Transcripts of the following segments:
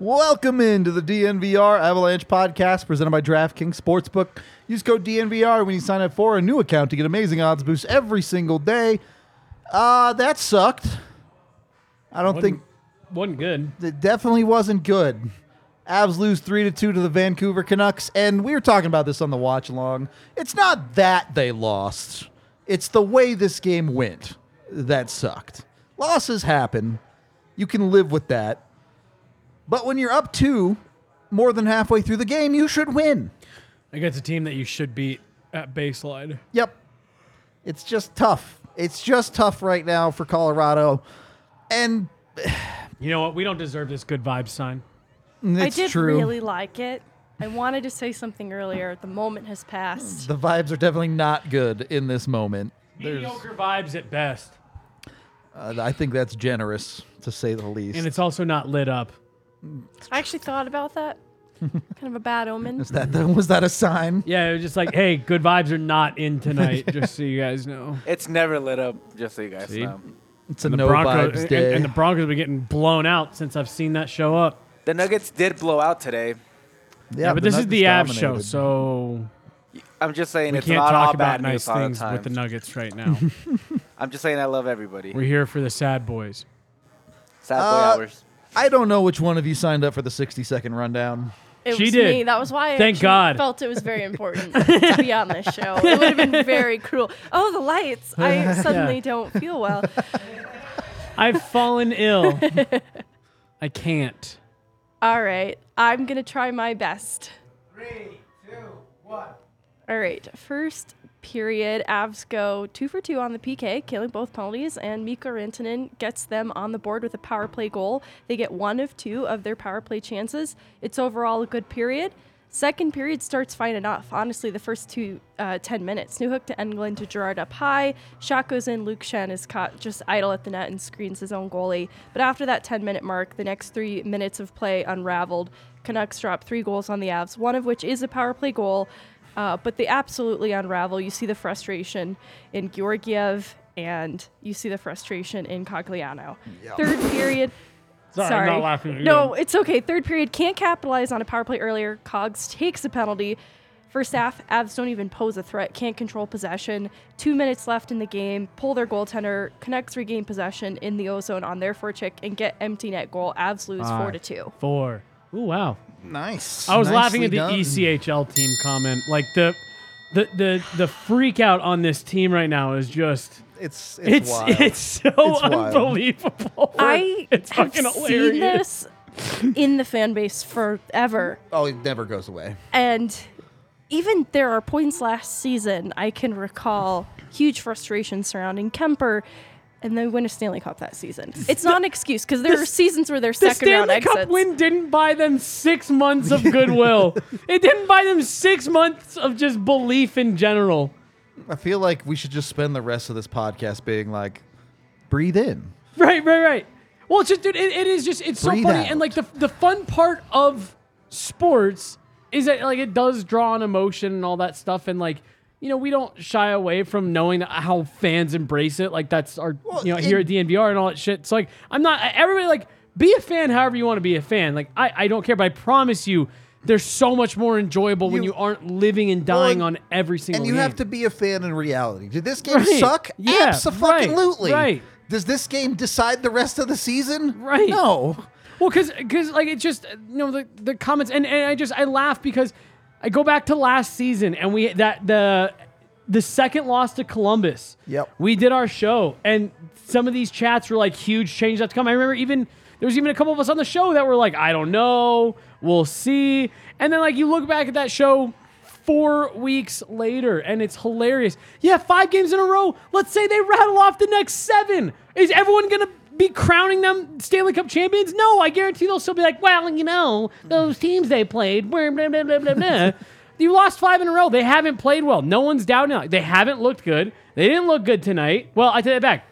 Welcome into the DNVR Avalanche podcast presented by DraftKings Sportsbook. Use code DNVR when you sign up for a new account to get amazing odds boosts every single day. Uh, that sucked. I don't think wasn't good. it definitely wasn't good. Avs lose three to two to the Vancouver Canucks, and we were talking about this on the watch along. It's not that they lost; it's the way this game went that sucked. Losses happen; you can live with that. But when you're up two, more than halfway through the game, you should win. Against a team that you should beat at baseline. Yep, it's just tough. It's just tough right now for Colorado, and You know what? We don't deserve this good vibes sign. it's I did true. really like it. I wanted to say something earlier. The moment has passed. the vibes are definitely not good in this moment. There's, Mediocre vibes at best. uh, I think that's generous to say the least. And it's also not lit up. I actually thought about that. kind of a bad omen. Is that the, was that a sign? Yeah, it was just like, hey, good vibes are not in tonight, just so you guys know. It's never lit up, just so you guys See? know. It's a And the, no Broncos, vibes and, day. and the Broncos have been getting blown out since I've seen that show up. The Nuggets did blow out today. Yeah, but this is the Avs show, so I'm just saying we it's can't not all talk bad about news nice all the things time. with the Nuggets right now. I'm just saying I love everybody. We're here for the sad boys. Sad boy Uh, hours. I don't know which one of you signed up for the 60 second rundown. It She was did. me. That was why I Thank actually God. felt it was very important to be on this show. It would have been very cruel. Oh, the lights. I suddenly don't feel well. I've fallen ill. I can't. All right. I'm going to try my best. Three, two, one. All right. First period, Avs go two for two on the PK, killing both penalties, and Mikko Rantanen gets them on the board with a power play goal. They get one of two of their power play chances. It's overall a good period. Second period starts fine enough. Honestly, the first two uh, 10 minutes. Newhook to Englund to Girard up high. Shot goes in. Luke Schenn is caught just idle at the net and screens his own goalie. But after that 10 minute mark, the next three minutes of play unraveled. Canucks drop three goals on the Avs, one of which is a power play goal. Uh, but they absolutely unravel. You see the frustration in Georgiev and you see the frustration in Cogliano. Third period. Sorry, I'm not laughing at you. No, it's okay. Third period can't capitalize on a power play earlier. Cogs takes a penalty. First half, Avs don't even pose a threat, can't control possession. Two minutes left in the game, pull their goaltender, Canucks regain possession in the ozone on their forecheck and get empty net goal. Avs lose four to two. Four. Ooh, wow. Nice. I was laughing at the done. ECHL team comment. Like the the the the freak out on this team right now is just It's it's, it's wild. it's so wild. unbelievable. I it's have fucking seen this in the fan base forever. oh, it never goes away. And even there are points last season I can recall huge frustration surrounding Kuemper, and they win a Stanley Cup that season. It's not an excuse because there the are seasons where they're The second round Stanley Cup win didn't buy them six months of goodwill. it didn't buy them six months of just belief in general. I feel like we should just spend the rest of this podcast being like, breathe in. Right, right, right. Well, it's just, dude, it, it is just, it's so funny. out. And like the, the fun part of sports is that like it does draw on emotion and all that stuff. And like, you know, we don't shy away from knowing how fans embrace it. Like that's our, Well, you know, here and- at DNVR and all that shit. So like, I'm not, everybody like, be a fan however you want to be a fan. Like, I, I don't care, but I promise you, they're so much more enjoyable when You- you aren't living and dying and- on every single And you game. have to be a fan in reality. Did this game Right. suck? Yeah, Absolutely. right, right. Does this game decide the rest of the season? Right. No. Well, because because like it just you know the the comments and, and I just I laugh because I go back to last season and we that the the second loss to Columbus. Yep. We did our show and some of these chats were like huge change that's come. I remember even there was even a couple of us on the show that were like I don't know, we'll see. And then like you look back at that show four weeks later and it's hilarious. Yeah, five games in a row. Let's say they rattle off the next seven. Is everyone gonna be crowning them Stanley Cup champions? No, I guarantee they'll still be like, well, you know, those teams they played, blah, blah, blah, blah, blah, blah. You lost five in a row. They haven't played well. No one's doubting it. They haven't looked good. They didn't look good tonight. Well, I take that back.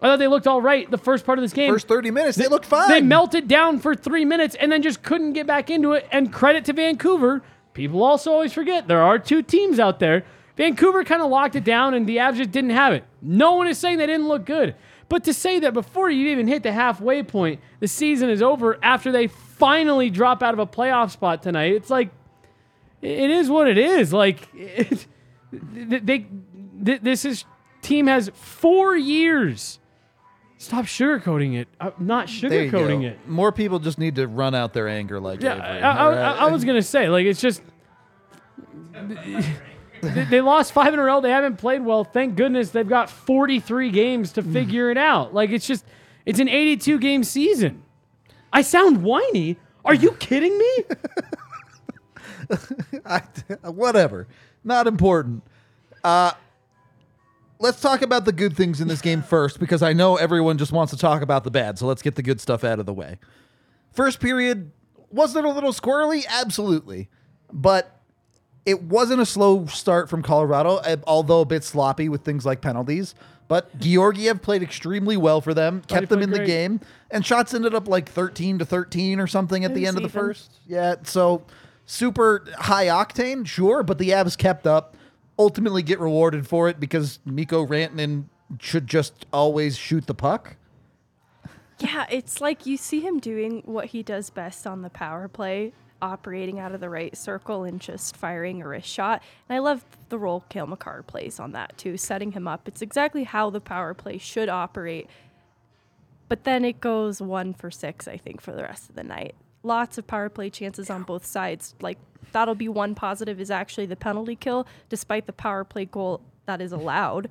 I thought they looked all right the first part of this game. First 30 minutes, they looked fine. They melted down for three minutes and then just couldn't get back into it. And credit to Vancouver. People also always forget there are two teams out there. Vancouver kind of locked it down and the Avs just didn't have it. No one is saying they didn't look good. But to say that before you even hit the halfway point, the season is over after they finally drop out of a playoff spot tonight, it's like it is what it is. Like it, they, they, this is team has four years. Stop sugarcoating it. I'm not sugarcoating it. More people just need to run out their anger like Yeah, Avery. I, I, I. I was gonna say like it's just they, lost five in a row. They haven't played well. Thank goodness they've got 43 games to figure it out. Like it's just it's an 82 game season. I sound whiny. Are you kidding me? I, whatever. Not important. Uh, let's talk about the good things in this game first because I know everyone just wants to talk about the bad. So let's get the good stuff out of the way. First period, was it a little squirrely? Absolutely. But it wasn't a slow start from Colorado, eh, although a bit sloppy with things like penalties. But Georgiev played extremely well for them, kept them played in the game, and shots ended up like 13 to 13 or something at It the end of the even. first. Yeah, so super high octane, sure, but the Avs kept up. Ultimately, get rewarded for it because Mikko Rantanen should just always shoot the puck. Yeah, it's like you see him doing what he does best on the power play, operating out of the right circle and just firing a wrist shot. And I love the role Cale Makar plays on that too, setting him up. It's exactly how the power play should operate. But then it goes one for six, I think, for the rest of the night. Lots of power play chances on both sides. Like that'll be one positive is actually the penalty kill, despite the power play goal that is allowed.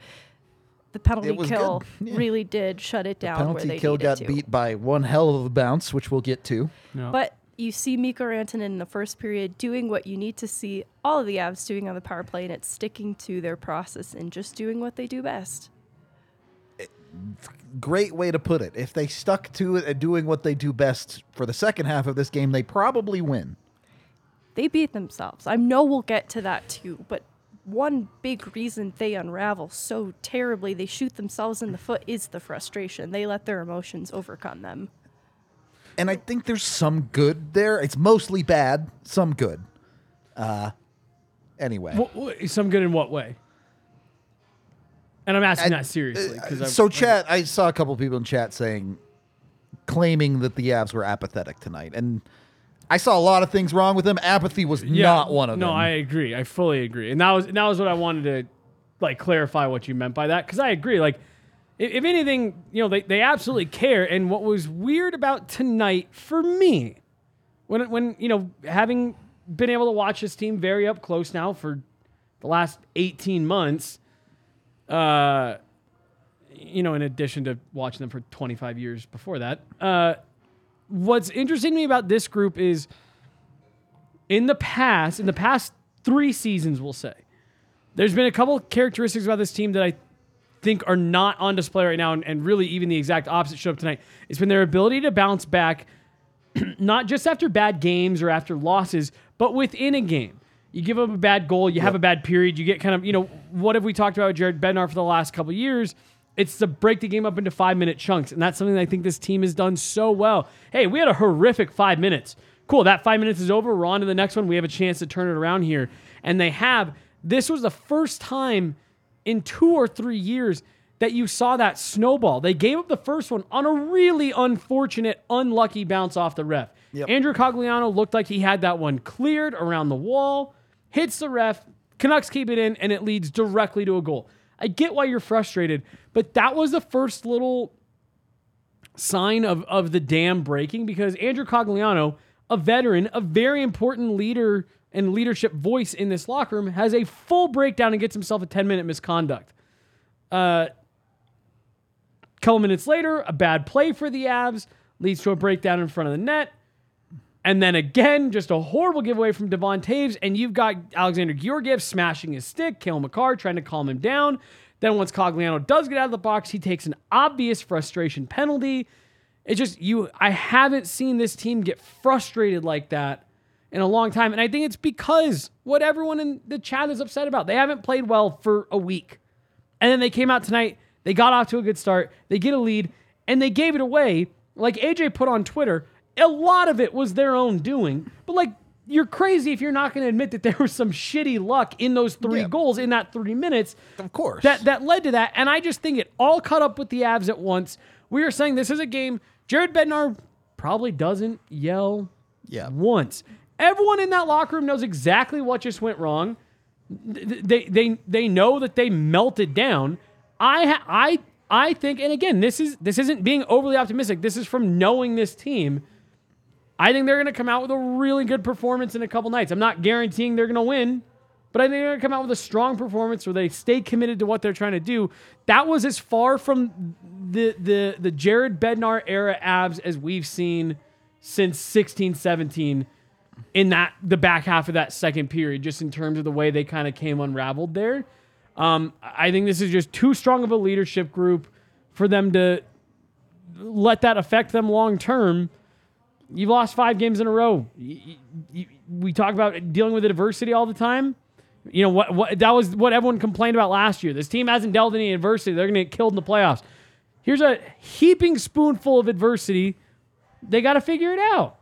The penalty kill. Yeah. really did shut it down where Penalty they kill got to. beat by one hell of a bounce, which we'll get to. No. But you see Mikko Rantanen in the first period doing what you need to see all of the Avs doing on the power play, and it's sticking to their process and just doing what they do best. Great way to put it. If they stuck to it and doing what they do best for the second half of this game, they probably win. They beat themselves. I know we'll get to that too, but one big reason they unravel so terribly, they shoot themselves in the foot, is the frustration. They let their emotions overcome them. And I think there's some good there. It's mostly bad, some good. Uh, anyway. Wh- wh- some good in what way? And I'm asking that seriously because Uh, so chat, I saw a couple people in chat saying, claiming that the Avs were apathetic tonight, and I saw a lot of things wrong with them. Apathy was not one of them. no, them. I agree. I fully agree. And that was and that was what I wanted to like clarify what you meant by that because I agree. Like, if, anything, you know, they they absolutely care. And what was weird about tonight for me, when when you know having been able to watch this team very up close now for the last 18 months, uh, you know, in addition to watching them for 25 years before that, uh, what's interesting to me about this group is in the past, in the past three seasons, we'll say, there's been a couple characteristics about this team that I think are not on display right now, and, and really even the exact opposite showed up tonight. It's been their ability to bounce back, not just after bad games or after losses, but within a game. You give up a bad goal, you have a bad period, you get kind of, you know, what have we talked about with Jared Bednar for the last couple of years? It's to break the game up into five minute chunks. And that's something that I think this team has done so well. Hey, we had a horrific five minutes. Cool, that five minutes is over. We're on to the next one. We have a chance to turn it around here. And they have. This was the first time in two or three years that you saw that snowball. They gave up the first one on a really unfortunate, unlucky bounce off the ref. Yep. Andrew Cogliano looked like he had that one cleared around the wall, hits the ref, Canucks keep it in, and it leads directly to a goal. I get why you're frustrated, but that was the first little sign of, of the dam breaking because Andrew Cogliano, a veteran, a very important leader and leadership voice in this locker room, has a full breakdown and gets himself a 10 minute misconduct. Uh, couple minutes later, a bad play for the Avs leads to a breakdown in front of the net. And then again, just a horrible giveaway from Devon Toews. And you've got Alexander Georgiev smashing his stick, Cale Makar trying to calm him down. Then once Cogliano does get out of the box, he takes an obvious frustration penalty. It's just you I haven't seen this team get frustrated like that in a long time. And I think it's because what everyone in the chat is upset about. They haven't played well for a week. And then they came out tonight, they got off to a good start, they get a lead, and they gave it away. Like AJ put on Twitter, a lot of it was their own doing. But like you're crazy if you're not going to admit that there was some shitty luck in those three Yeah. goals in that three minutes Of course. that that led to that. And I just think it all caught up with the Avs at once. We are saying this is a game. Jared Bednar probably doesn't yell Yeah. once. Everyone in that locker room knows exactly what just went wrong. They they they know that they melted down. I ha- I I think, and again, this is this isn't being overly optimistic. This is from knowing this team. I think they're going to come out with a really good performance in a couple nights. I'm not guaranteeing they're going to win, but I think they're going to come out with a strong performance where they stay committed to what they're trying to do. That was as far from the the the Jared Bednar era abs as we've seen since 16 17 in that the back half of that second period just in terms of the way they kind of came unraveled there. Um, I think this is just too strong of a leadership group for them to let that affect them long term. You've lost five games in a row. We talk about dealing with adversity all the time. You know what? What that was what everyone complained about last year. This team hasn't dealt with any adversity. They're going to get killed in the playoffs. Here's a heaping spoonful of adversity. They got to figure it out.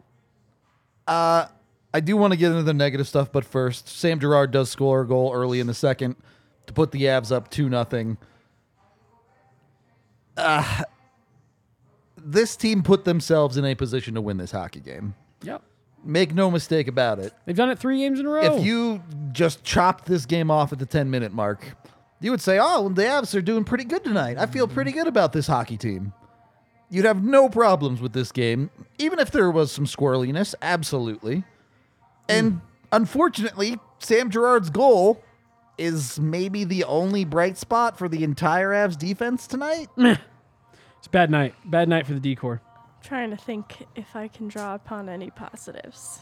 I do want to get into the negative stuff, but first, Sam Girard does score a goal early in the second to put the Avs up two nothing. Uh, this team put themselves in a position to win this hockey game. Yep. Make no mistake about it. They've done it three games in a row. If you just chopped this game off at the 10 minute mark, you would say, oh, the Avs are doing pretty good tonight. I feel pretty good about this hockey team. You'd have no problems with this game, even if there was some squirreliness, absolutely. And hmm. unfortunately, Sam Girard's goal is maybe the only bright spot for the entire Avs defense tonight. it's a bad night. Bad night for the decor. Trying to think if I can draw upon any positives.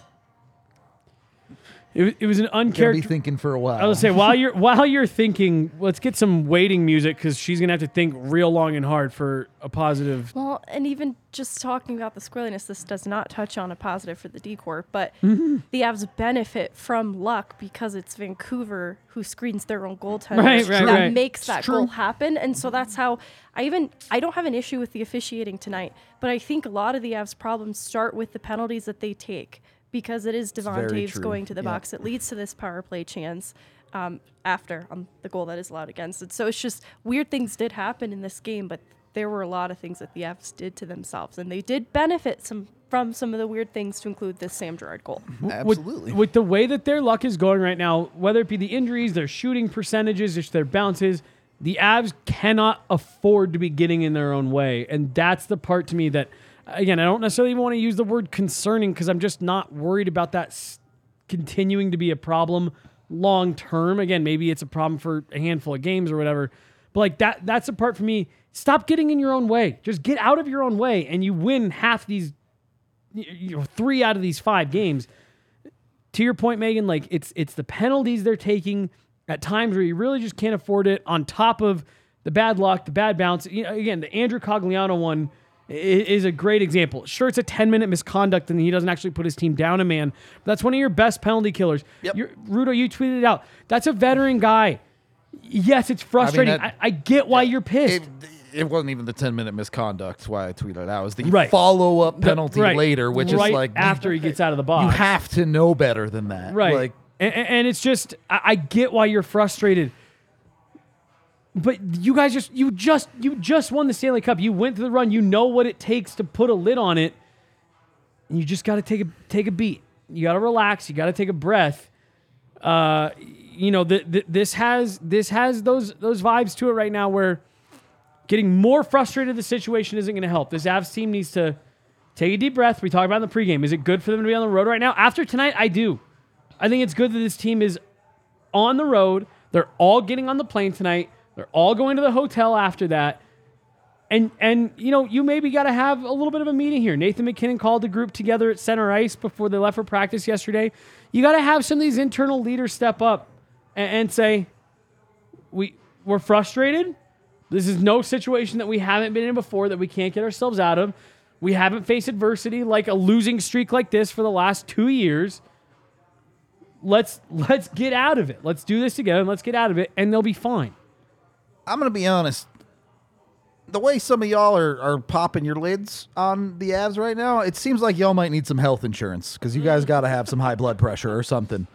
It, it was an Gonna be uncharacteristic. thinking for a while. I was say while you're while you're thinking, let's get some waiting music because she's gonna have to think real long and hard for a positive. Well, and even just talking about the squirreliness, this does not touch on a positive for the decor, but Mm-hmm. the Avs benefit from luck because it's Vancouver who screens their own goaltender. Right, right, that right. makes that true. goal happen. And so that's how I even I don't have an issue with the officiating tonight, but I think a lot of the Avs problems start with the penalties that they take because it is Devon very going to the Yeah. box. It leads to this power play chance. Um, after um, the goal that is allowed against it. So it's just weird things did happen in this game, but there were a lot of things that the Avs did to themselves, and they did benefit some from some of the weird things to include this Sam Girard goal. with- Absolutely. With, the way that their luck is going right now, whether it be the injuries, their shooting percentages, just their bounces, the Avs cannot afford to be getting in their own way, and that's the part to me that, again, I don't necessarily want to use the word concerning because I'm just not worried about that continuing to be a problem long term. Again, maybe it's a problem for a handful of games or whatever. But like that that's the part for me. Stop getting in your own way. Just get out of your own way and you win half these you know, 3 out of these 5 games. To your point Meghan, like it's it's the penalties they're taking at times where you really just can't afford it on top of the bad luck, the bad bounce. You know, again, the Andrew Cogliano one is a great example. Sure, it's a 10 minute misconduct and he doesn't actually put his team down a man. But that's one of your best penalty killers. Yep. You're, Rudo, you tweeted it out. That's a veteran guy. Yes, it's frustrating. I, that- I, get why you're pissed. It, it wasn't even the 10 minute misconduct why I tweeted it out. It was the Right. follow up The- penalty right. later, which right is like after he gets out of the box. you have to know better than that. Right. Like and, and and it's just I, I get why you're frustrated. But you guys just you just you just won the Stanley Cup. You went through the run. You know what it takes to put a lid on it. And you just got to take a take a beat. You got to relax. You got to take a breath. Uh, you know, th- th- this has this has those those vibes to it right now where getting more frustrated the situation isn't going to help. This Avs team needs to take a deep breath. We talked about in the pregame. Is it good for them to be on the road right now? After tonight, I do. I think it's good that this team is on the road. They're all getting on the plane tonight. They're all going to the hotel after that. And and you know, you maybe got to have a little bit of a meeting here. Nathan MacKinnon called the group together at center ice before they left for practice yesterday. You got to have some of these internal leaders step up and, and say, "We we're frustrated. This is no situation that we haven't been in before that we can't get ourselves out of. We haven't faced adversity like a losing streak like this for the last two years. Let's let's get out of it. Let's do this together and let's get out of it, and they'll be fine. I'm gonna be honest. the way some of y'all are, are popping your lids on the Avs right now, it seems like y'all might need some health insurance because you guys got to have some high blood pressure or something.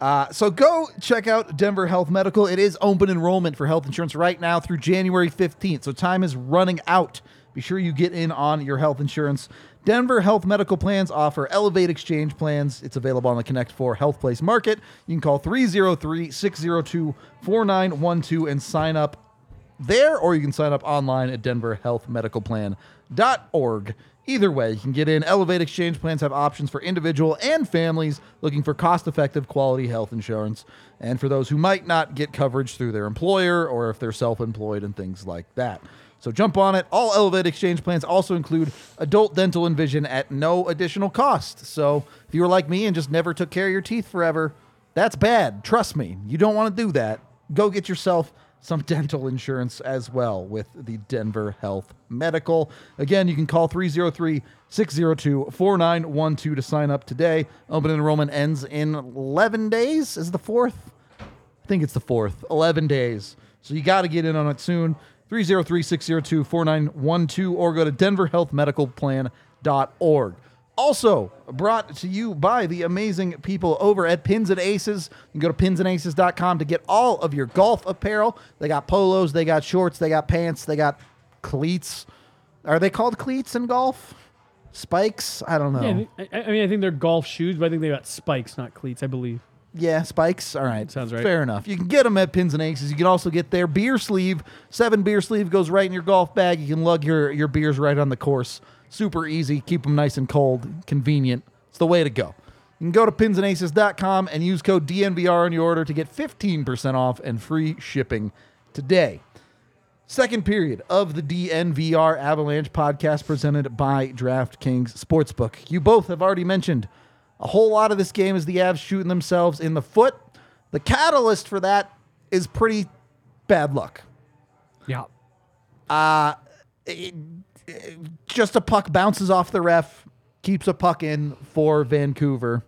Uh, so go check out Denver Health Medical. It is open enrollment for health insurance right now through January 15th. So time is running out. Be sure you get in on your health insurance. Denver Health Medical Plans offer Elevate Exchange plans. It's available on the Connect 4 Health Place Market. You can call 303 602 4912 and sign up there, or you can sign up online at denverhealthmedicalplan.org. Either way, you can get in. Elevate Exchange plans have options for individual and families looking for cost effective quality health insurance, and for those who might not get coverage through their employer or if they're self employed and things like that. So jump on it. All Elevate Exchange plans also include adult dental and vision at no additional cost. So if you were like me and just never took care of your teeth forever, that's bad. Trust me. You don't want to do that. Go get yourself some dental insurance as well with the Denver Health Medical. Again, you can call 303 602 4912 to sign up today. Open enrollment ends in 11 days. Is the fourth? I think it's the fourth. 11 days. So you got to get in on it soon. 303 602 4912 or go to denverhealthmedicalplan.org. Also brought to you by the amazing people over at Pins and Aces. You can go to pinsandaces.com to get all of your golf apparel. They got polos, they got shorts, they got pants, they got cleats. Are they called cleats in golf? Spikes? I don't know. Yeah, I, mean, I think they're golf shoes, but I think they got spikes, not cleats. I believe. Yeah, spikes. All right. Sounds right. Fair enough. You can get them at Pins and Aces. You can also get their beer sleeve. Seven beer sleeve goes right in your golf bag. You can lug your, your beers right on the course. Super easy. Keep them nice and cold. Convenient. It's the way to go. You can go to pinsandaces.com and use code DNVR on your order to get 15% off and free shipping today. Second period of the DNVR Avalanche podcast presented by DraftKings Sportsbook. You both have already mentioned a whole lot of this game is the Avs shooting themselves in the foot. The catalyst for that is pretty bad luck. Yeah. Uh, it- it- just a puck bounces off the ref, keeps a puck in for Vancouver.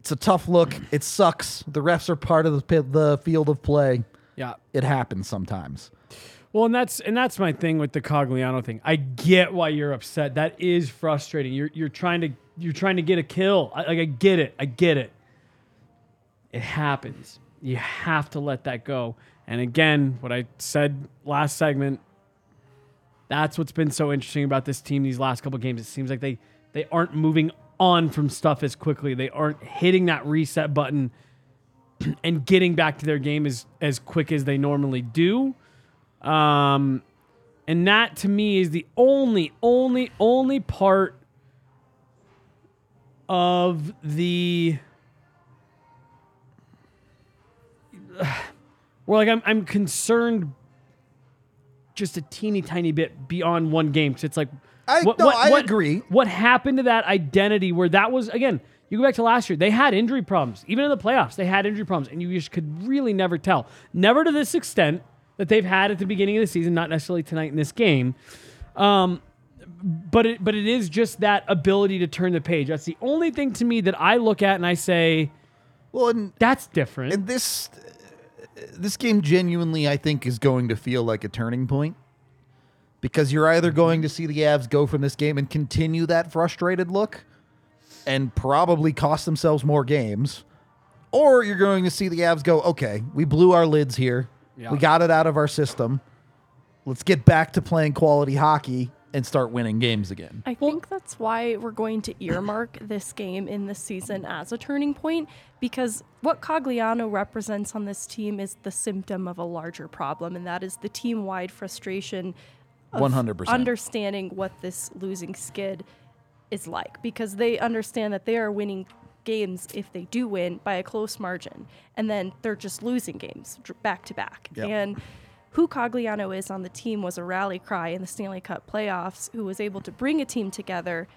It's a tough look. It sucks. The refs are part of the, the field of play. Yeah. It happens sometimes. Well, and that's and that's my thing with the Cogliano thing. I get why you're upset. That is frustrating. You're you're trying to you're trying to get a kill. I, like I get it. I get it. It happens. You have to let that go. And again, what I said last segment, that's what's been so interesting about this team these last couple games. It seems like they they aren't moving on from stuff as quickly. They aren't hitting that reset button and getting back to their game as as quick as they normally do. Um, and that to me is the only, only, only part of the where like I'm I'm concerned just a teeny tiny bit beyond one game because it's like I- no, I agree. What happened to that identity where that was again? You go back to last year, they had injury problems. Even in the playoffs, they had injury problems, and you just could really never tell. Never to this extent that they've had at the beginning of the season, not necessarily tonight in this game. Um, but it but it is just that ability to turn the page. That's the only thing to me that I look at and I say Well, and that's different. And this this game genuinely, I think, is going to feel like a turning point because you're either going to see the Avs go from this game and continue that frustrated look and probably cost themselves more games, or you're going to see the Avs go, okay, we blew our lids here, Yeah. we got it out of our system. Let's get back to playing quality hockey and start winning games again. I think that's why we're going to earmark this game in this season as a turning point because what Cogliano represents on this team is the symptom of a larger problem, and that is the team wide frustration 100%. understanding what this losing skid is like because they understand that they are winning games if they do win by a close margin and then they're just losing games back to back Yep. and who Cogliano is on the team was a rally cry in the Stanley Cup playoffs who was able to bring a team together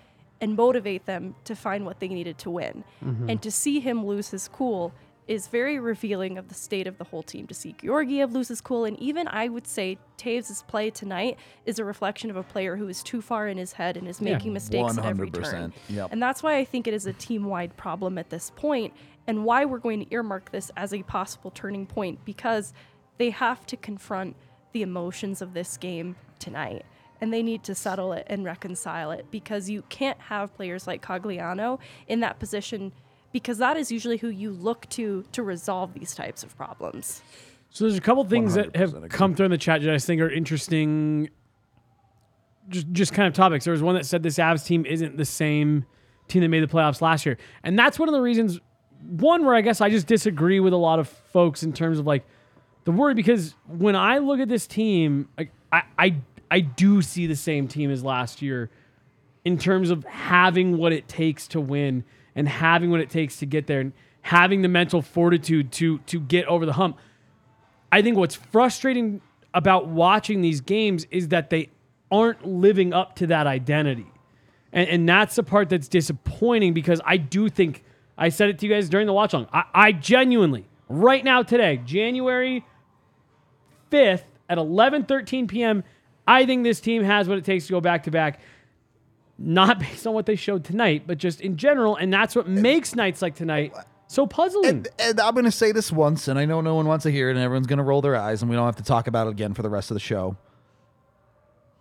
and motivate them to find what they needed to win. Mm-hmm. And to see him lose his cool is very revealing of the state of the whole team. To see Georgiev lose his cool, and even I would say Toews' play tonight is a reflection of a player who is too far in his head and is Yeah. making mistakes at every 100%. turn. Yep. And that's why I think it is a team wide problem at this point, and why we're going to earmark this as a possible turning point because they have to confront the emotions of this game tonight. And they need to settle it and reconcile it because you can't have players like Cogliano in that position because that is usually who you look to to resolve these types of problems. So there's a couple things that have agree. come through in the chat that I think are interesting. Just, just kind of topics. There was one that said this Avs team isn't the same team that made the playoffs last year, and that's one of the reasons. One where I guess I just disagree with a lot of folks in terms of like the worry because when I look at this team, like, I I I do see the same team as last year in terms of having what it takes to win and having what it takes to get there and having the mental fortitude to to get over the hump. I think what's frustrating about watching these games is that they aren't living up to that identity. And, and that's the part that's disappointing because I do think I said it to you guys during the watch along. I, I genuinely, right now today, January 5th at 11 13 p.m., I think this team has what it takes to go back to back. Not based on what they showed tonight, but just in general. And that's what makes nights like tonight so puzzling. And, and I'm going to say this once, and I know no one wants to hear it, and everyone's going to roll their eyes, and we don't have to talk about it again for the rest of the show.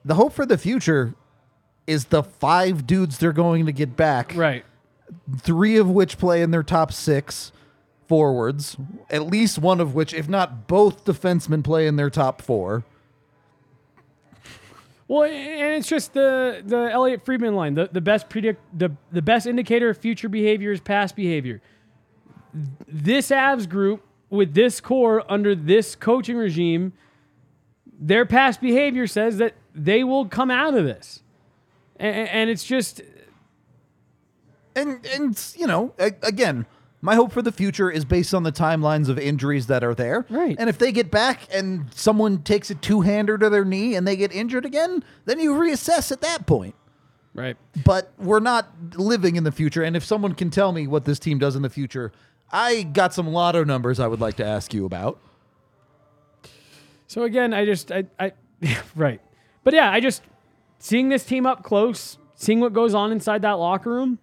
The hope for the future is the five dudes they're going to get back, right. three of which play in their top six forwards, at least one of which, if not both defensemen, play in their top four. Well, and it's just the the Elliotte Friedman line. The the best predict the the best indicator of future behavior is past behavior. This Avs group with this core under this coaching regime, their past behavior says that they will come out of this, and, and it's just and and you know again my hope for the future is based on the timelines of injuries that are there Right. and if they get back and someone takes a two-hander to their knee and they get injured again then you reassess at that point right. but we're not living in the future and if someone can tell me what this team does in the future i got some lotto numbers i would like to ask you about So again, I just I, I right. But yeah, I just seeing this team up close, seeing what goes on inside that locker room,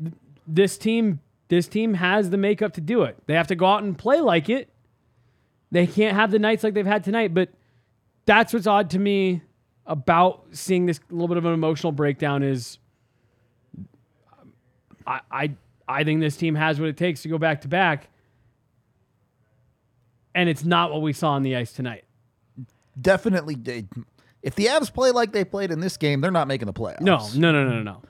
th- this team this team has the makeup to do it. They have to go out and play like it. They can't have the nights like they've had tonight, but that's what's odd to me about seeing this little bit of an emotional breakdown is I I I think this team has what it takes to go back to back. And it's not what we saw on the ice tonight. definitely did if the avs play like they played in this game they're not making the playoffs No, no, no, no, no, no.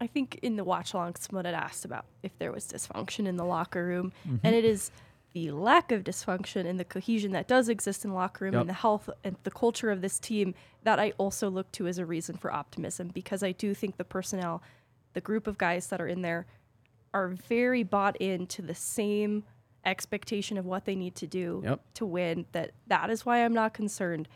I think in the watch along, someone had asked about if there was dysfunction in the locker room, mm-hmm. and it is the lack of dysfunction and the cohesion that does exist in the locker room Yep. and the health and the culture of this team that I also look to as a reason for optimism because I do think the personnel, the group of guys that are in there, are very bought into the same expectation of what they need to do Yep. to win. That that is why I'm not concerned.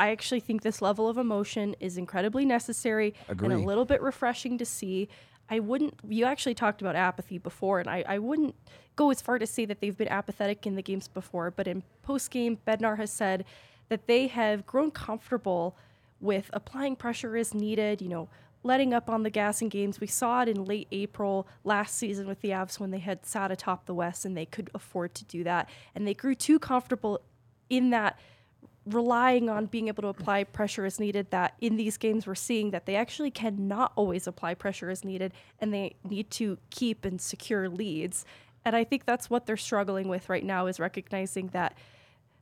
I actually think this level of emotion is incredibly necessary and a little bit refreshing to see. I wouldn't, you actually talked about apathy before, and I, I wouldn't go as far to say that they've been apathetic in the games before, but in post game, Bednar has said that they have grown comfortable with applying pressure as needed, you know, letting up on the gas in games. We saw it in late April last season with the Avs when they had sat atop the West and they could afford to do that. And they grew too comfortable in that relying on being able to apply pressure as needed that in these games we're seeing that they actually cannot always apply pressure as needed and they need to keep and secure leads. And i think that's what they're struggling with right now is recognizing that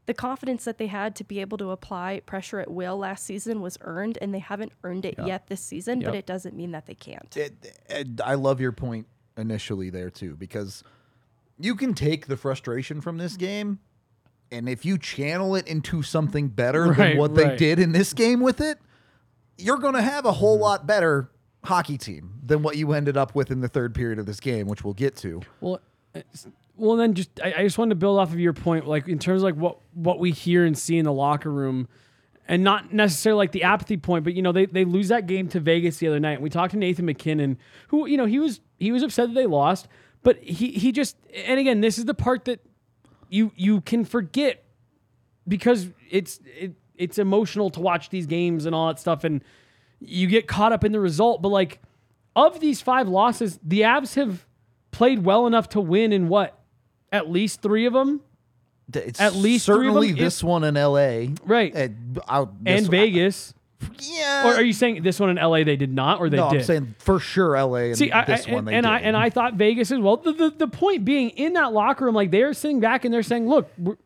the confidence that they had to be able to apply pressure at will last season was earned and they haven't earned it yet this season but it doesn't mean that they can't. It, it- I love your point initially there too because you can take the frustration from this game and if you channel it into something better Right, than what they did in this game with it, you're going to have a whole lot better hockey team than what you ended up with in the third period of this game, which we'll get to. Well, well, then just I, I just wanted to build off of your point, like in terms of like what what we hear and see in the locker room, and not necessarily like the apathy point, but you know they they lose that game to Vegas the other night. And we talked to Nathan MacKinnon, who you know he was he was upset that they lost, but he he just and again this is the part that you you can forget because it's it, it's emotional to watch these games and all that stuff and you get caught up in the result but like of these five losses the Avs have played well enough to win in what at least 3 of them It's At least three of certainly them, this one in L.A. Right. I'll- uh, this- and Vegas. Yeah. Or are you saying this one in LA they did not, or they no, did? I'm saying for sure L.A. and See, I, this I- one they and I and I thought Vegas as well. The, the the point being in that locker room, like they're sitting back and they're saying, "Look, we're,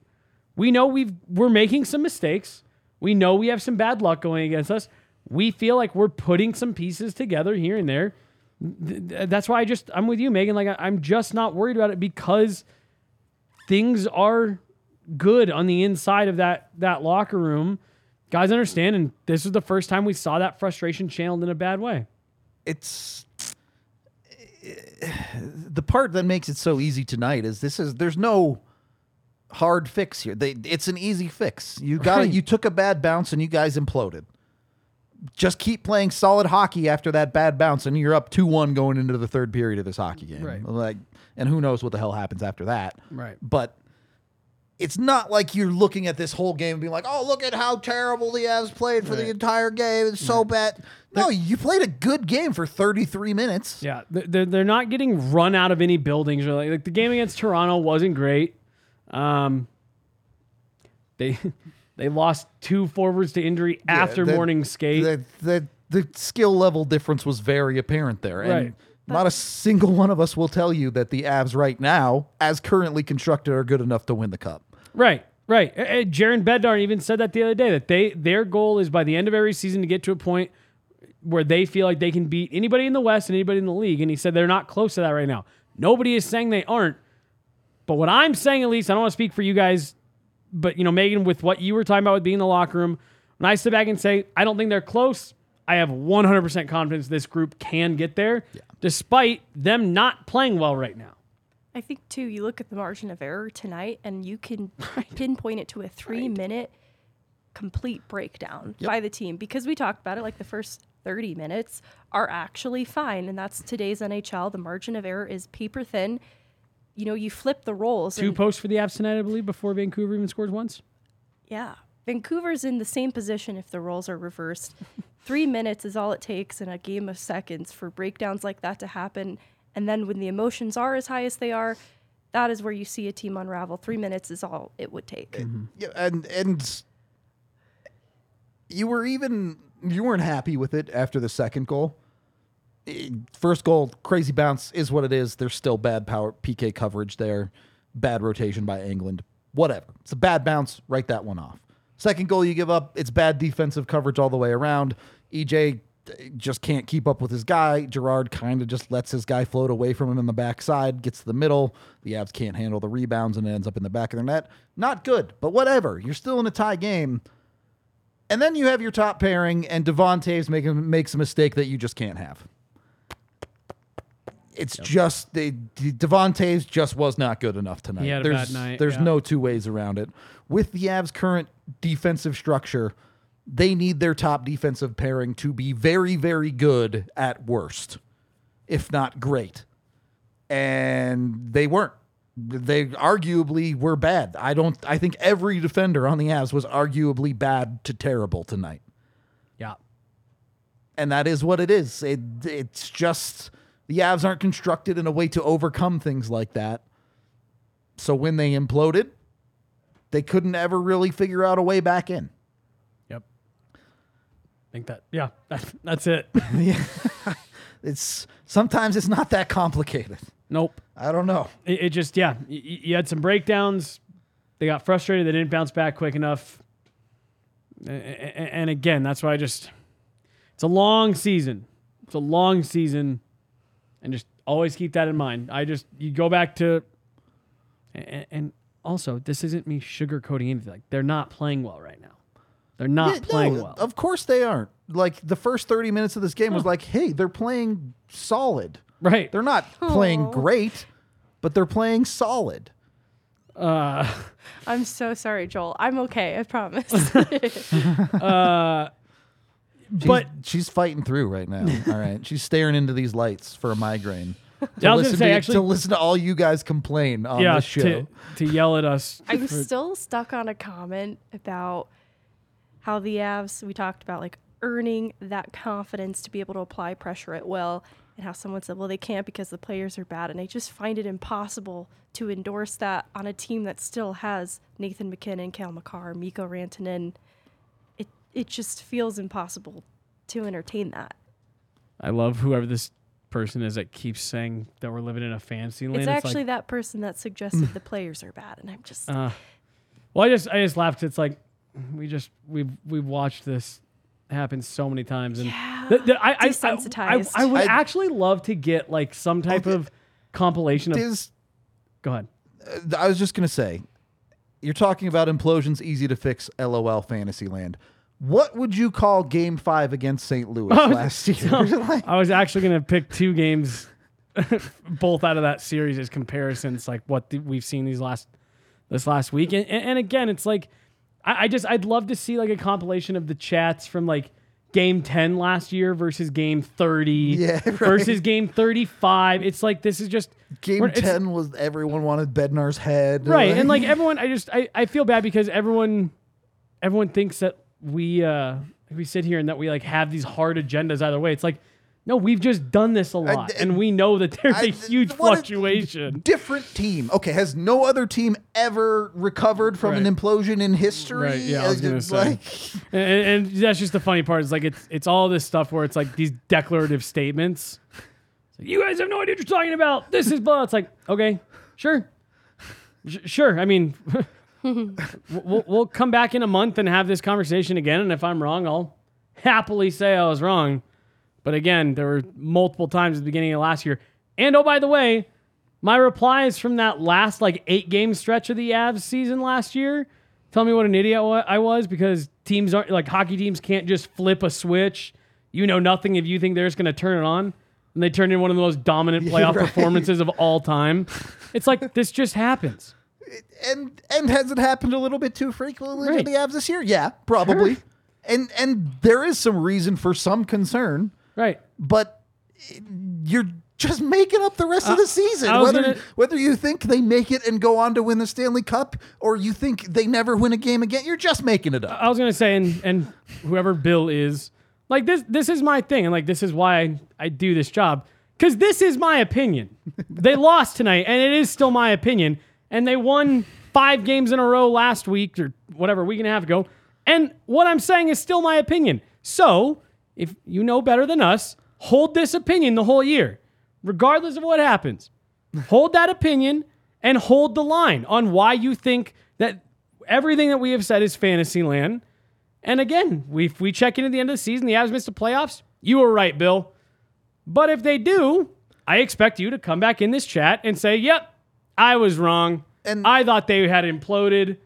we know we've we're making some mistakes. We know we have some bad luck going against us. We feel like we're putting some pieces together here and there. Th- th- That's why I just I'm with you, Meghan. Like I, I'm just not worried about it because things are good on the inside of that that locker room. Guys understand, and this is the first time we saw that frustration channeled in a bad way. it's the part that makes it so easy tonight is this is there's no hard fix here. They it's an easy fix. You got Right. it. You took a bad bounce and you guys imploded. Just keep playing solid hockey after that bad bounce, and you're up two one going into the third period of this hockey game. Right. Like, and who knows what the hell happens after that. Right. But it's not like you're looking at this whole game and being like, "Oh, look at how terrible the Avs played for the entire game. It's so bad." No, you played a good game for 33 minutes. Yeah, they're, they're not getting run out of any buildings. Really, like the game against Toronto wasn't great. Um, they they lost two forwards to injury after morning skate. The, the the skill level difference was very apparent there, and Right. not a single one of us will tell you that the Avs right now, as currently constructed, are good enough to win the cup. Right, right. Jared Bednar even said that the other day that they their goal is by the end of every season to get to a point where they feel like they can beat anybody in the West and anybody in the league. And he said they're not close to that right now. Nobody is saying they aren't. But what I'm saying, at least, I don't want to speak for you guys, but you know, Meghan, with what you were talking about with being in the locker room, when I sit back and say I don't think they're close, I have 100% confidence this group can get there, despite them not playing well right now. I think too, you look at the margin of error tonight and you can pinpoint it to a three minute complete breakdown by the team because we talked about it like the first 30 minutes are actually fine. And that's today's NHL. The margin of error is paper thin. You know, you flip the roles. Two posts for the Avs tonight, I believe, before Vancouver even scores once. Yeah. Vancouver's in the same position if the roles are reversed. Three minutes is all it takes in a game of seconds for breakdowns like that to happen. And then when the emotions are as high as they are, that is where you see a team unravel. Three minutes is all it would take. Mm-hmm. Yeah, and and you were even you weren't happy with it after the second goal. First goal, crazy bounce is what it is. There's still bad power PK coverage there, bad rotation by Englund. Whatever. It's a bad bounce. Write that one off. Second goal you give up, it's bad defensive coverage all the way around. EJ just can't keep up with his guy. Gerard kind of just lets his guy float away from him in the backside, gets to the middle. The Avs can't handle the rebounds and it ends up in the back of their net. Not good, but whatever. You're still in a tie game. And then you have your top pairing, and Devon Toews making makes a mistake that you just can't have. It's just the Devon Toews just was not good enough tonight. He had a there's bad night, there's yeah. no two ways around it. With the Avs' current defensive structure, they need their top defensive pairing to be very, very good at worst, if not great. And they weren't. They arguably were bad. I don't. I think every defender on the Avs was arguably bad to terrible tonight Yeah. and that is what it is. It, it's just the Avs aren't constructed in a way to overcome things like that. So when they imploded, they couldn't ever really figure out a way back in. Think that, yeah, that, that's it. yeah. It's sometimes it's not that complicated. nope. I don't know. It, it just, yeah, y- y- you had some breakdowns. They got frustrated. They didn't bounce back quick enough. A- a- And again, that's why I just, it's a long season. It's a long season. And just always keep that in mind. I just, you go back to, and, and also, this isn't me sugarcoating anything. Like, they're not playing well right now. They're not Yeah, playing no, well. Of course they aren't. Like the first 30 minutes of this game was like, hey, they're playing solid. right. They're not playing great, but they're playing solid. Uh, I'm so sorry, Joel. I'm okay. I promise. She's, but she's fighting through right now. All right, she's staring into these lights for a migraine. To Yeah, I was gonna listen say, to, actually- to listen to all you guys complain on yeah, this show. to, to yell at us. I'm for- still stuck on a comment about how the Avs, we talked about like earning that confidence to be able to apply pressure at will. and how someone said, well, they can't because the players are bad. And I just find it impossible to endorse that on a team that still has Nathan MacKinnon, Cale Makar, Mikko Rantanen. It, it just feels impossible to entertain that. I love whoever this person is that keeps saying that we're living in a fantasy land. It's like- actually that person that suggested the players are bad. And I'm just, Uh, well, I just I just laughed. It's like we just we've we've watched this happen so many times, and Yeah. the- the- I, I, I, I, I would I- actually love to get like some type Okay. of compilation of. Is Go ahead. Uh, I was just gonna say, you're talking about implosions easy to fix. LOL, Fantasyland. What would you call Game Five against St. Louis last year? Like, I was actually gonna pick two games, both out of that series as comparisons, like what the, we've seen these last this last week, and, and, and again, it's like I, I just I'd love to see like a compilation of the chats from like game ten last year versus game thirty, Yeah, right. versus game thirty five. It's like this is just Game we're- it's- Ten was everyone wanted Bednar's head, right, and like everyone, I just I, I feel bad because everyone everyone thinks that we uh we sit here and that we like have these hard agendas either way. It's like. No, we've just done this a lot, d- and we know that there's I- a huge what a- fluctuation. different team. Okay, has no other team ever recovered from an implosion in history? Right, yeah, I was gonna It's say. like- And, and that's just the funny part. Is like it's it's all this stuff where it's like these declarative statements. Like, you guys have no idea what you're talking about. This is blah. It's like okay, sure, Sh- sure. I mean, we'll we'll come back in a month and have this conversation again. And if I'm wrong, I'll happily say I was wrong. But again, there were multiple times at the beginning of last year. And oh, by the way, my replies from that last like eight game stretch of the Avs season last year. Tell me what an idiot I was because teams aren't like hockey teams can't just flip a switch. You know nothing if you think they're just going to turn it on. And they turn in one of the most dominant playoff right. performances of all time. It's like this just happens. and and has it happened a little bit too frequently Right. to the Avs this year? Yeah, probably. And and there is some reason for some concern, Right. but you're just making up the rest of the season. Uh, was Whether gonna- whether you think they make it and go on to win the Stanley Cup, or you think they never win a game again, you're just making it up. I was gonna say, and and whoever Bill is, like this, this is my thing, and like this is why I, I do this job because this is my opinion. they lost tonight, and it is still my opinion, and they won five games in a row last week or whatever week and a half ago, and what I'm saying is still my opinion. So if you know better than us, hold this opinion the whole year, regardless of what happens. hold that opinion and hold the line on why you think that everything that we have said is fantasy land. And again, we, if we check in at the end of the season, the Avs missed the playoffs. You were right, Bill. But if they do, I expect you to come back in this chat and say, yep, I was wrong. And- I thought they had imploded.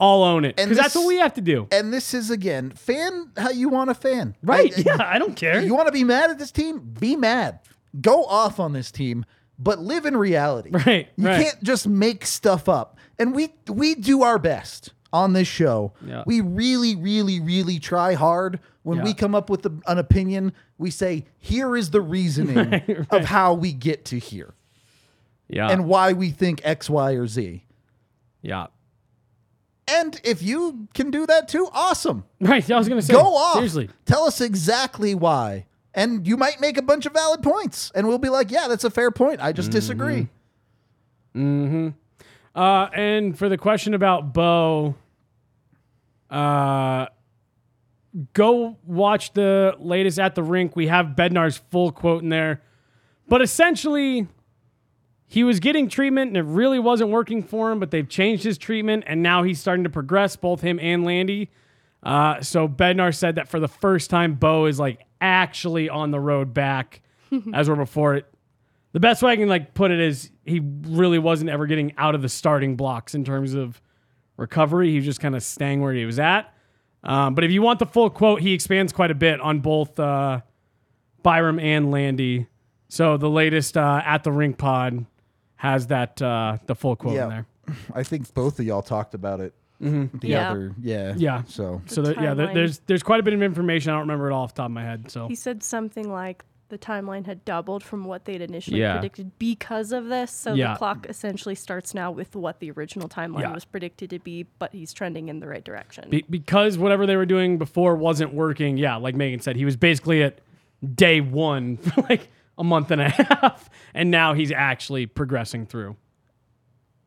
I'll own it. Because that's what we have to do. And this is again, fan how you want to fan. Right. I- yeah, I don't care. You want to be mad at this team? Be mad. Go off on this team, but live in reality. Right, You right. can't just make stuff up. And we we do our best on this show. Yeah. We really, really, really try hard. When we come up with a- an opinion, we say, here is the reasoning of how we get to here yeah. and why we think X, Y, or Z. yeah. And if you can do that too, awesome. Right. I was going to say, Go off. Seriously. Tell us exactly why. And you might make a bunch of valid points. And we'll be like, yeah, that's a fair point. I just disagree. Mm hmm. Uh, and for the question about Bo, uh, go watch the latest at the rink. We have Bednar's full quote in there, but essentially, he was getting treatment and it really wasn't working for him. But they've changed his treatment, and now he's starting to progress, both him and Landy. Uh, so Bednar said that for the first time, Bo is like actually on the road back, as were before it the best way I can like put it is he really wasn't ever getting out of the starting blocks in terms of recovery. He was just kind of staying where he was at. Um, but if you want the full quote, he expands quite a bit on both uh, Byram and Landy. So the latest uh, at the rink pod has that uh, the full quote in there. I think both of y'all talked about it. The Yeah. other, yeah. Yeah. So So there, yeah, there, timeline. there's there's quite a bit of information. I don't remember it all off the top of my head. So He said something like the timeline had doubled from what they'd initially Yeah. predicted because of this. So Yeah. the clock essentially starts now with what the original timeline Yeah. was predicted to be, but he's trending in the right direction. Be- because whatever they were doing before wasn't working. Yeah, like Meghan said, he was basically at day one, like a month and a half, and now he's actually progressing through.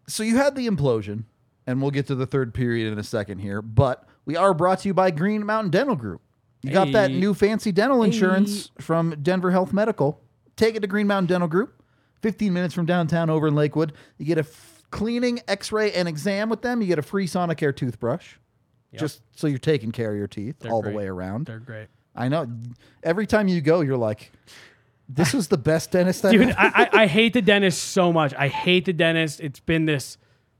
So you had the implosion, and we'll get to the third period in a second here, but we are brought to you by Green Mountain Dental Group. You got that new fancy dental insurance from Denver Health Medical. Take it to Green Mountain Dental Group. 15 minutes from downtown over in Lakewood. You get a f- cleaning, x ray, and exam with them. You get a free Sonicare toothbrush. Just so you're taking care of your teeth They're all great. the way around. They're great. I know. Every time you go, you're like, this was the best dentist I Dude, I, I, I hate the dentist so much. I hate the dentist. It's been this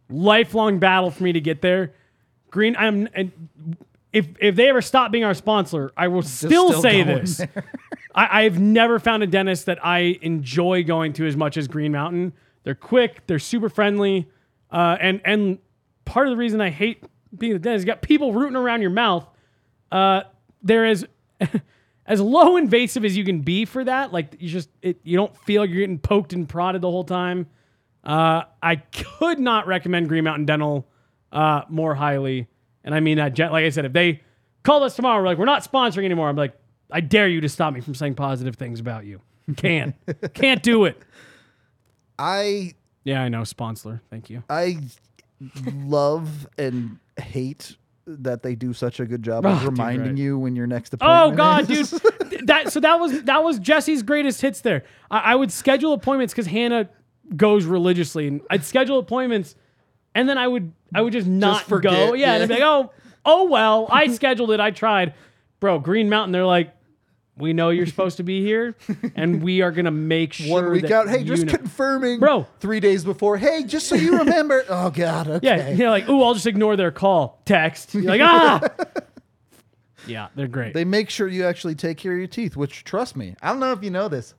lifelong battle for me to get there. Green, I'm and if if they ever stop being our sponsor, I will still, still say this. I, I've never found a dentist that I enjoy going to as much as Green Mountain. They're quick, they're super friendly, uh, and and part of the reason I hate being the dentist, you got people rooting around your mouth. Uh, there is as low invasive as you can be for that. Like you just it, you don't feel you're getting poked and prodded the whole time. Uh, I could not recommend Green Mountain Dental uh, more highly, and I mean that. Like I said, if they called us tomorrow, we're like, we're not sponsoring anymore. I'm like, I dare you to stop me from saying positive things about you. Can't, can't do it. I Yeah, I know, sponsor. Thank you. I love and hate that they do such a good job Oh, of dude, reminding right. you when your next appointment. Oh appointment. God, dude, that so that was that was Jesse's greatest hits. There, I, I would schedule appointments because Hannah goes religiously, and I'd schedule appointments, and then I would I would just not forget, go. Yeah, and I'd be like, oh, oh well, I scheduled it, I tried, bro. Green Mountain, they're like, we know you're supposed to be here, and we are gonna make sure One week that out, hey, you just know. confirming, Bro. Three days before, hey, just so you remember. oh God, okay. Yeah, you're like, ooh, I'll just ignore their call. Text. You're like, ah. yeah, they're great. They make sure you actually take care of your teeth. Which, trust me, I don't know if you know this.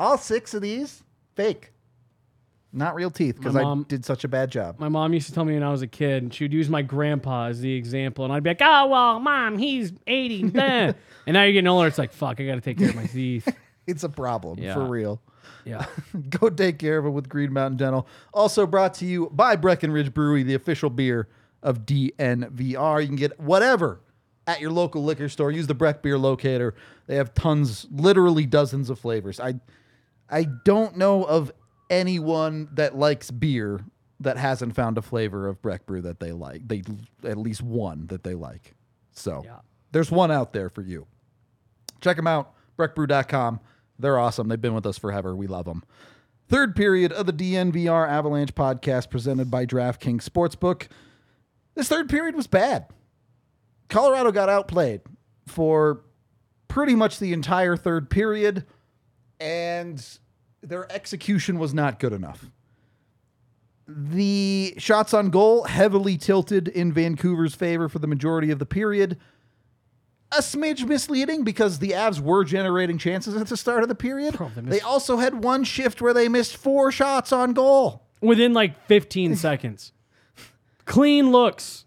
All six of these fake, not real teeth, because My I mom- did such a bad job. My mom used to tell me when I was a kid, and she would use my grandpa as the example, and I'd be like, "Oh well, mom, he's 80." bleh." and now you're getting older. It's like, fuck, I got to take care of my teeth. It's a problem Yeah. for real. Yeah, Go take care of it with Green Mountain Dental. Also brought to you by Breckenridge Brewery, the official beer of DNVR. You can get whatever at your local liquor store. Use the Breck Beer Locator. They have tons, literally dozens of flavors. I I don't know of anyone that likes beer that hasn't found a flavor of Breck Brew that they like. They at least one that they like. So Yeah. there's one out there for you. Check them out, breckbrew.com. They're awesome. They've been with us forever. We love them. Third period of the DNVR Avalanche podcast presented by DraftKings Sportsbook. This third period was bad. Colorado got outplayed for pretty much the entire third period, and their execution was not good enough. The shots on goal heavily tilted in Vancouver's favor for the majority of the period a smidge misleading because the Avs were generating chances at the start of the period. Bro, they they, also had one shift where they missed four shots on goal. within like 15 seconds, clean looks.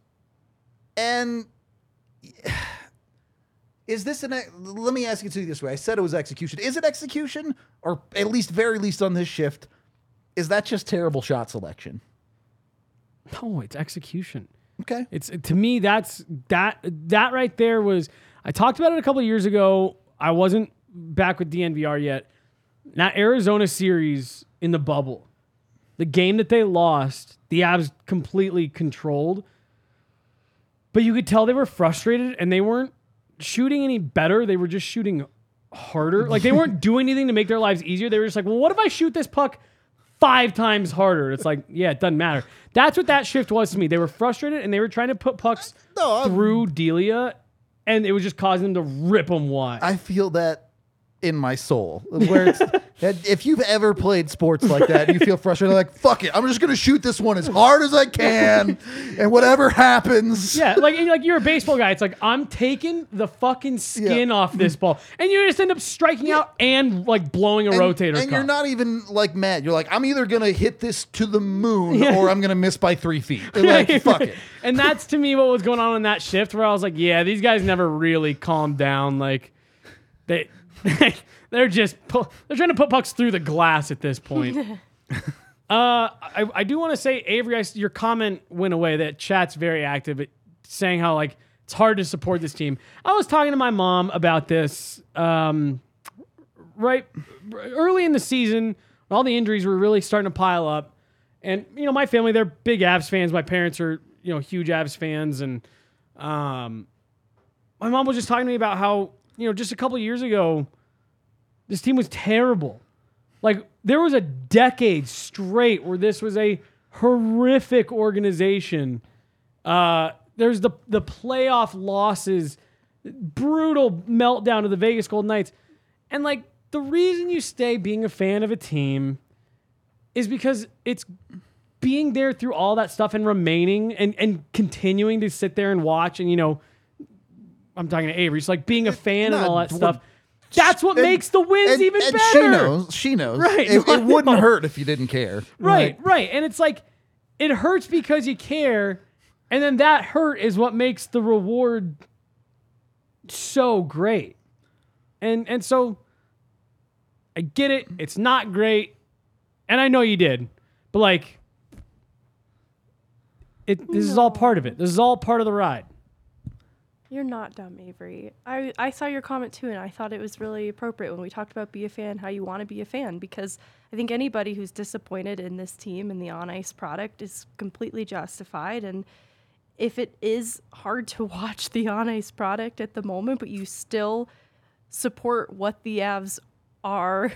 And is this an? Let me ask you to you this way. I said it was execution. Is it execution, or at least very least on this shift? Is that just terrible shot selection? No, it's execution. Okay. It's to me that's that that right there was I talked about it a couple of years ago. I wasn't back with DNVR yet. That Arizona series in the bubble, the game that they lost, the Avs completely controlled. But you could tell they were frustrated and they weren't shooting any better. They were just shooting harder. Like they weren't doing anything to make their lives easier. They were just like, well, what if I shoot this puck five times harder? It's like, yeah, it doesn't matter. That's what that shift was to me. They were frustrated and they were trying to put pucks No, I'm- through Delia, and it was just causing them to rip them wide. I feel that in my soul. Where it's, if you've ever played sports like that, and you feel frustrated, like fuck it, I'm just gonna shoot this one as hard as I can, and whatever happens. Yeah, like like you're a baseball guy. It's like I'm taking the fucking skin Yeah. off this ball, and you just end up striking out and like blowing a And, rotator. and you're not even like mad. You're like, I'm either gonna hit this to the moon Yeah. or I'm gonna miss by three feet. Like, fuck it. And that's to me what was going on in that shift where I was like, yeah, these guys never really calmed down. Like they they're just pu- they're trying to put pucks through the glass at this point. uh, I, I do want to say, Avery, I your comment went away. That chat's very active, at saying how like it's hard to support this team. I was talking to my mom about this um, right early in the season, all the injuries were really starting to pile up. And you know, my family, they're big Avs fans. My parents are, you know, huge Avs fans and um my mom was just talking to me about how, you know, just a couple years ago this team was terrible. Like there was a decade straight where this was a horrific organization. Uh, there's the the playoff losses, brutal meltdown of the Vegas Golden Knights, and like the reason you stay being a fan of a team is because it's being there through all that stuff and remaining and and continuing to sit there and watch and you know. I'm talking to Avery. It's like being a fan and all that d- stuff. That's what and- makes the wins and, even and better. She knows. She knows. Right, It, it wouldn't hurt if you didn't care. Right, right. And it's like it hurts because you care, and then that hurt is what makes the reward so great. And and so I get it. It's not great. And I know you did. But like it this is all part of it. This is all part of the ride. You're not dumb, Avery. I, I saw your comment too, and I thought it was really appropriate when we talked about be a fan, how you want to be a fan, because I think anybody who's disappointed in this team and the on ice product is completely justified. And if it is hard to watch the on ice product at the moment, but you still support what the Avs are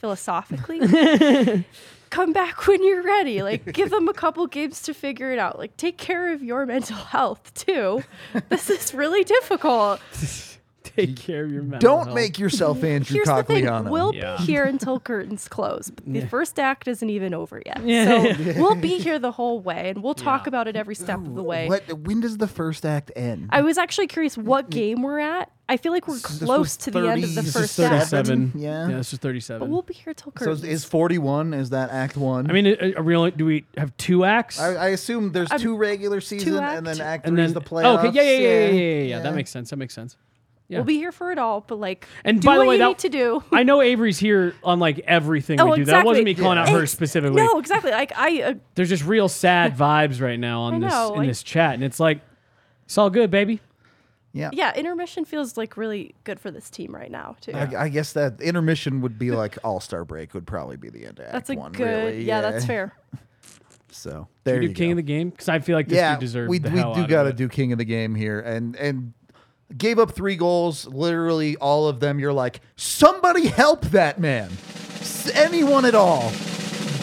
philosophically, come back when you're ready. Like, give them a couple games to figure it out. Like, take care of your mental health too. This is really difficult. Take care of your mental Don't health. make yourself Andrew Here's the thing: Cogliano. we'll Yeah. be here until curtains close. But the first act isn't even over yet, Yeah. so we'll be here the whole way, and we'll talk Yeah. about it every step of the way. What? When does the first act end? I was actually curious what game we're at. I feel like we're This close was to the end of the 30 this is first 37. act. 37. Yeah. Yeah, this is 37. But we'll be here till so curtains. is, is 41? Is that Act One? I mean, uh, are we only, do we have two acts? I, I assume there's I'm- two regular season and then Act and Three then is the oh, playoffs. okay, yeah, yeah, yeah, yeah, yeah, yeah, yeah. That makes sense. That makes sense. Yeah. We'll be here for it all, but like, And do by the what way, you that- need to do. I know Avery's here on like everything Oh, we do. That wasn't me exactly. calling out her It's- specifically. No, exactly. Like I, uh, There's just real sad vibes right now on I this know, in like- this chat, and it's like it's all good, baby. Yeah. yeah, intermission feels like really good for this team right now too. I, I guess that intermission would be like All Star break would probably be the end of Act That's a One. good. really. yeah, that's fair. So Should there we you do King go. of the Game because I feel like this yeah, dude deserves we the we hell do out got to of it. do King of the Game here, and and gave up three goals. Literally all of them. You're like, somebody help that man. Anyone at all,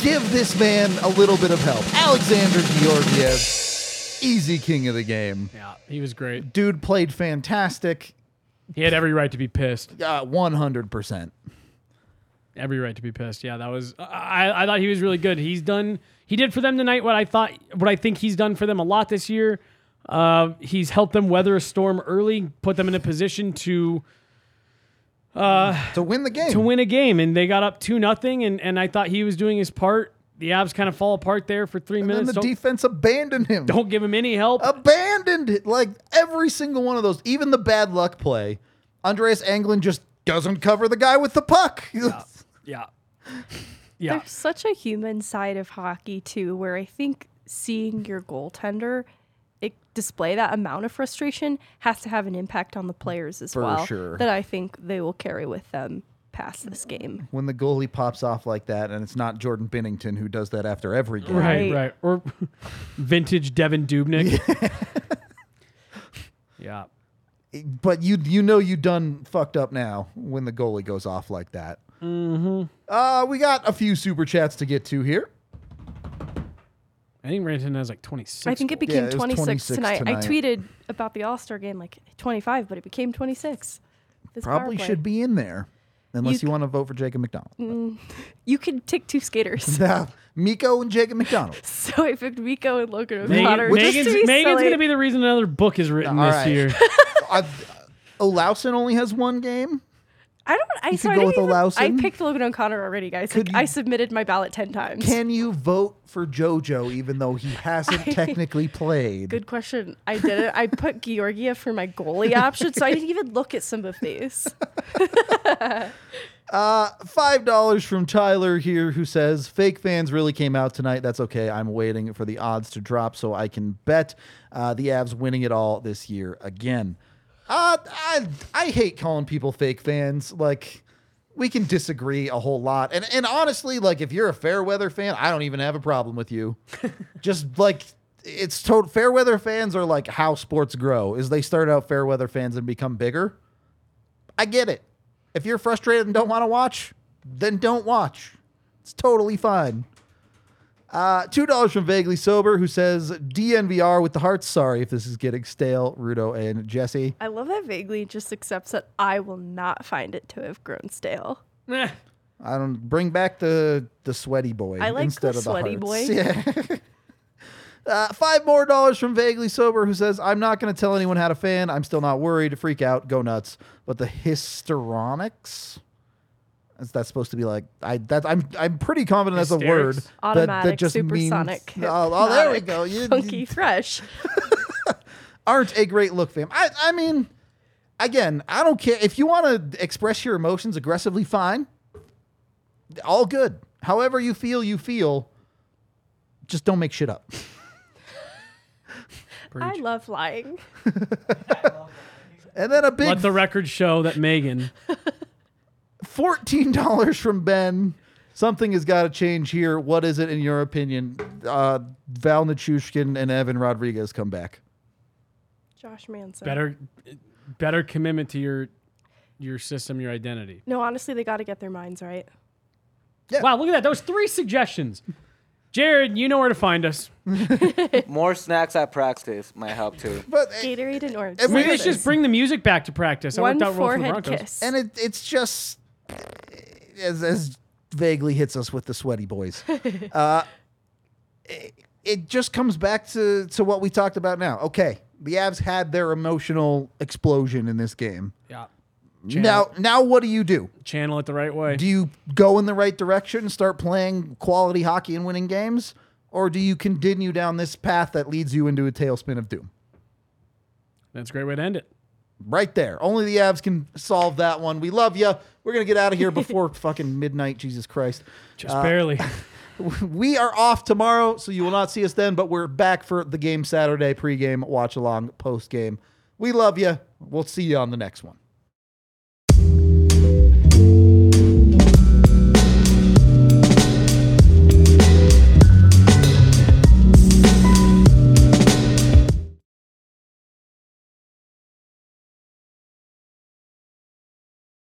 give this man a little bit of help. Alexander Georgiev, easy King of the Game. Yeah, he was great. Dude played fantastic. He had every right to be pissed. Uh, 100%. Every right to be pissed. Yeah, that was. I I thought he was really good. He's done. He did for them tonight what I thought. What I think he's done for them a lot this year. Uh, he's helped them weather a storm early, put them in a position to To win the game. to win a game, and they got up two nothing. And and I thought he was doing his part. The Avs kind of fall apart there for three And then minutes. the Don't, defense abandoned him. don't give him any help. abandoned it. Like every single one of those, even the bad luck play. Andreas Englund just doesn't cover the guy with the puck. Yeah, yeah. yeah. There's such a human side of hockey too, where I think seeing your goaltender it, display that amount of frustration has to have an impact on the players as For well. sure. That I think they will carry with them past this game. when the goalie pops off like that, and it's not Jordan Binnington who does that after every game. Right, Right. right. Or vintage Devan Dubnyk. yeah. But you you know you done fucked up now when the goalie goes off like that. Mm-hmm. Uh, we got a few super chats to get to here. I think Ranton has like 26. I think it goals. became it was 26, 26 tonight. I tonight. tweeted about the All Star game like 25, but it became 26. This power Probably play. should be in there, unless you, You- want to vote for Jacob MacDonald. You could take two skaters. Now, Mikko and Jacob MacDonald. so I picked Mikko and Logan Meghan- O'Connor. just to Meghan's, be Meghan's silly. going to be the reason another book is written All this right. year. uh, Olausson only has one game. I don't. I, You so could I go with even- Olausson? I picked Logan O'Connor already, guys. Like, I submitted my ballot ten times. Can you vote for JoJo even though he hasn't I- technically played? Good question. I didn't. I put Georgiev for my goalie option, so I didn't even look at some of these. Uh, five dollars from Tyler here, who says fake fans really came out tonight. That's okay. I'm waiting for the odds to drop so I can bet uh, the Avs winning it all this year again. Uh, I I hate calling people fake fans. Like we can disagree a whole lot. And and honestly, like if you're a fair weather fan, I don't even have a problem with you. Just like it's total fair weather fans are like how sports grow is they start out fair weather fans and become bigger. I get it. If you're frustrated and don't want to watch, then don't watch. It's totally fine. Uh, two dollars from Vaguely Sober, who says DNVR with the hearts. Sorry if this is getting stale, Rudo and Jesse. I love that vaguely just accepts that I will not find it to have grown stale. Eh. I don't bring back the the sweaty boy I like instead the of the sweaty hearts. boy. Yeah. Uh, five more dollars from Vaguely Sober, who says, I'm not going to tell anyone how to fan. I'm still not worried. Freak out. Go nuts. But the histrionics? Is that supposed to be like I that I'm I'm pretty confident that's a word Hysterics? that, that just supersonic. means oh, oh there we hypnotic, go you, Funky you fresh. aren't a great look fam I I mean again I don't care if you want to express your emotions aggressively fine all good however you feel you feel just don't make shit up I love lying. and then a big Let the record show that Meghan. Fourteen dollars from Ben. Something has got to change here. What is it in your opinion? Uh, Val Nichushkin and Evan Rodrigues come back. Josh Manson. Better, better commitment to your your system, your identity. No, honestly, they got to get their minds right. Yeah. Wow, look at that. Those three suggestions. Jared, you know where to find us. More snacks at practice might help too. But Gatorade and orange. Maybe Look let's just bring the music back to practice. That One worked out well for forehead kiss. and it, it's just as as vaguely hits us with the sweaty boys. uh, it, it just comes back to to what we talked about now. Okay, the Avs had their emotional explosion in this game. Yeah. Now, now what do you do? Channel it the right way. Do you go in the right direction and start playing quality hockey and winning games? Or do you continue down this path that leads you into a tailspin of doom? That's a great way to end it. Right there. Only the Avs can solve that one. We love you. We're going to get out of here before fucking midnight, Jesus Christ. Just uh, barely. We are off tomorrow, so you will not see us then, but we're back for the game Saturday, pregame, watch along, post game. We love you. We'll see you on the next one.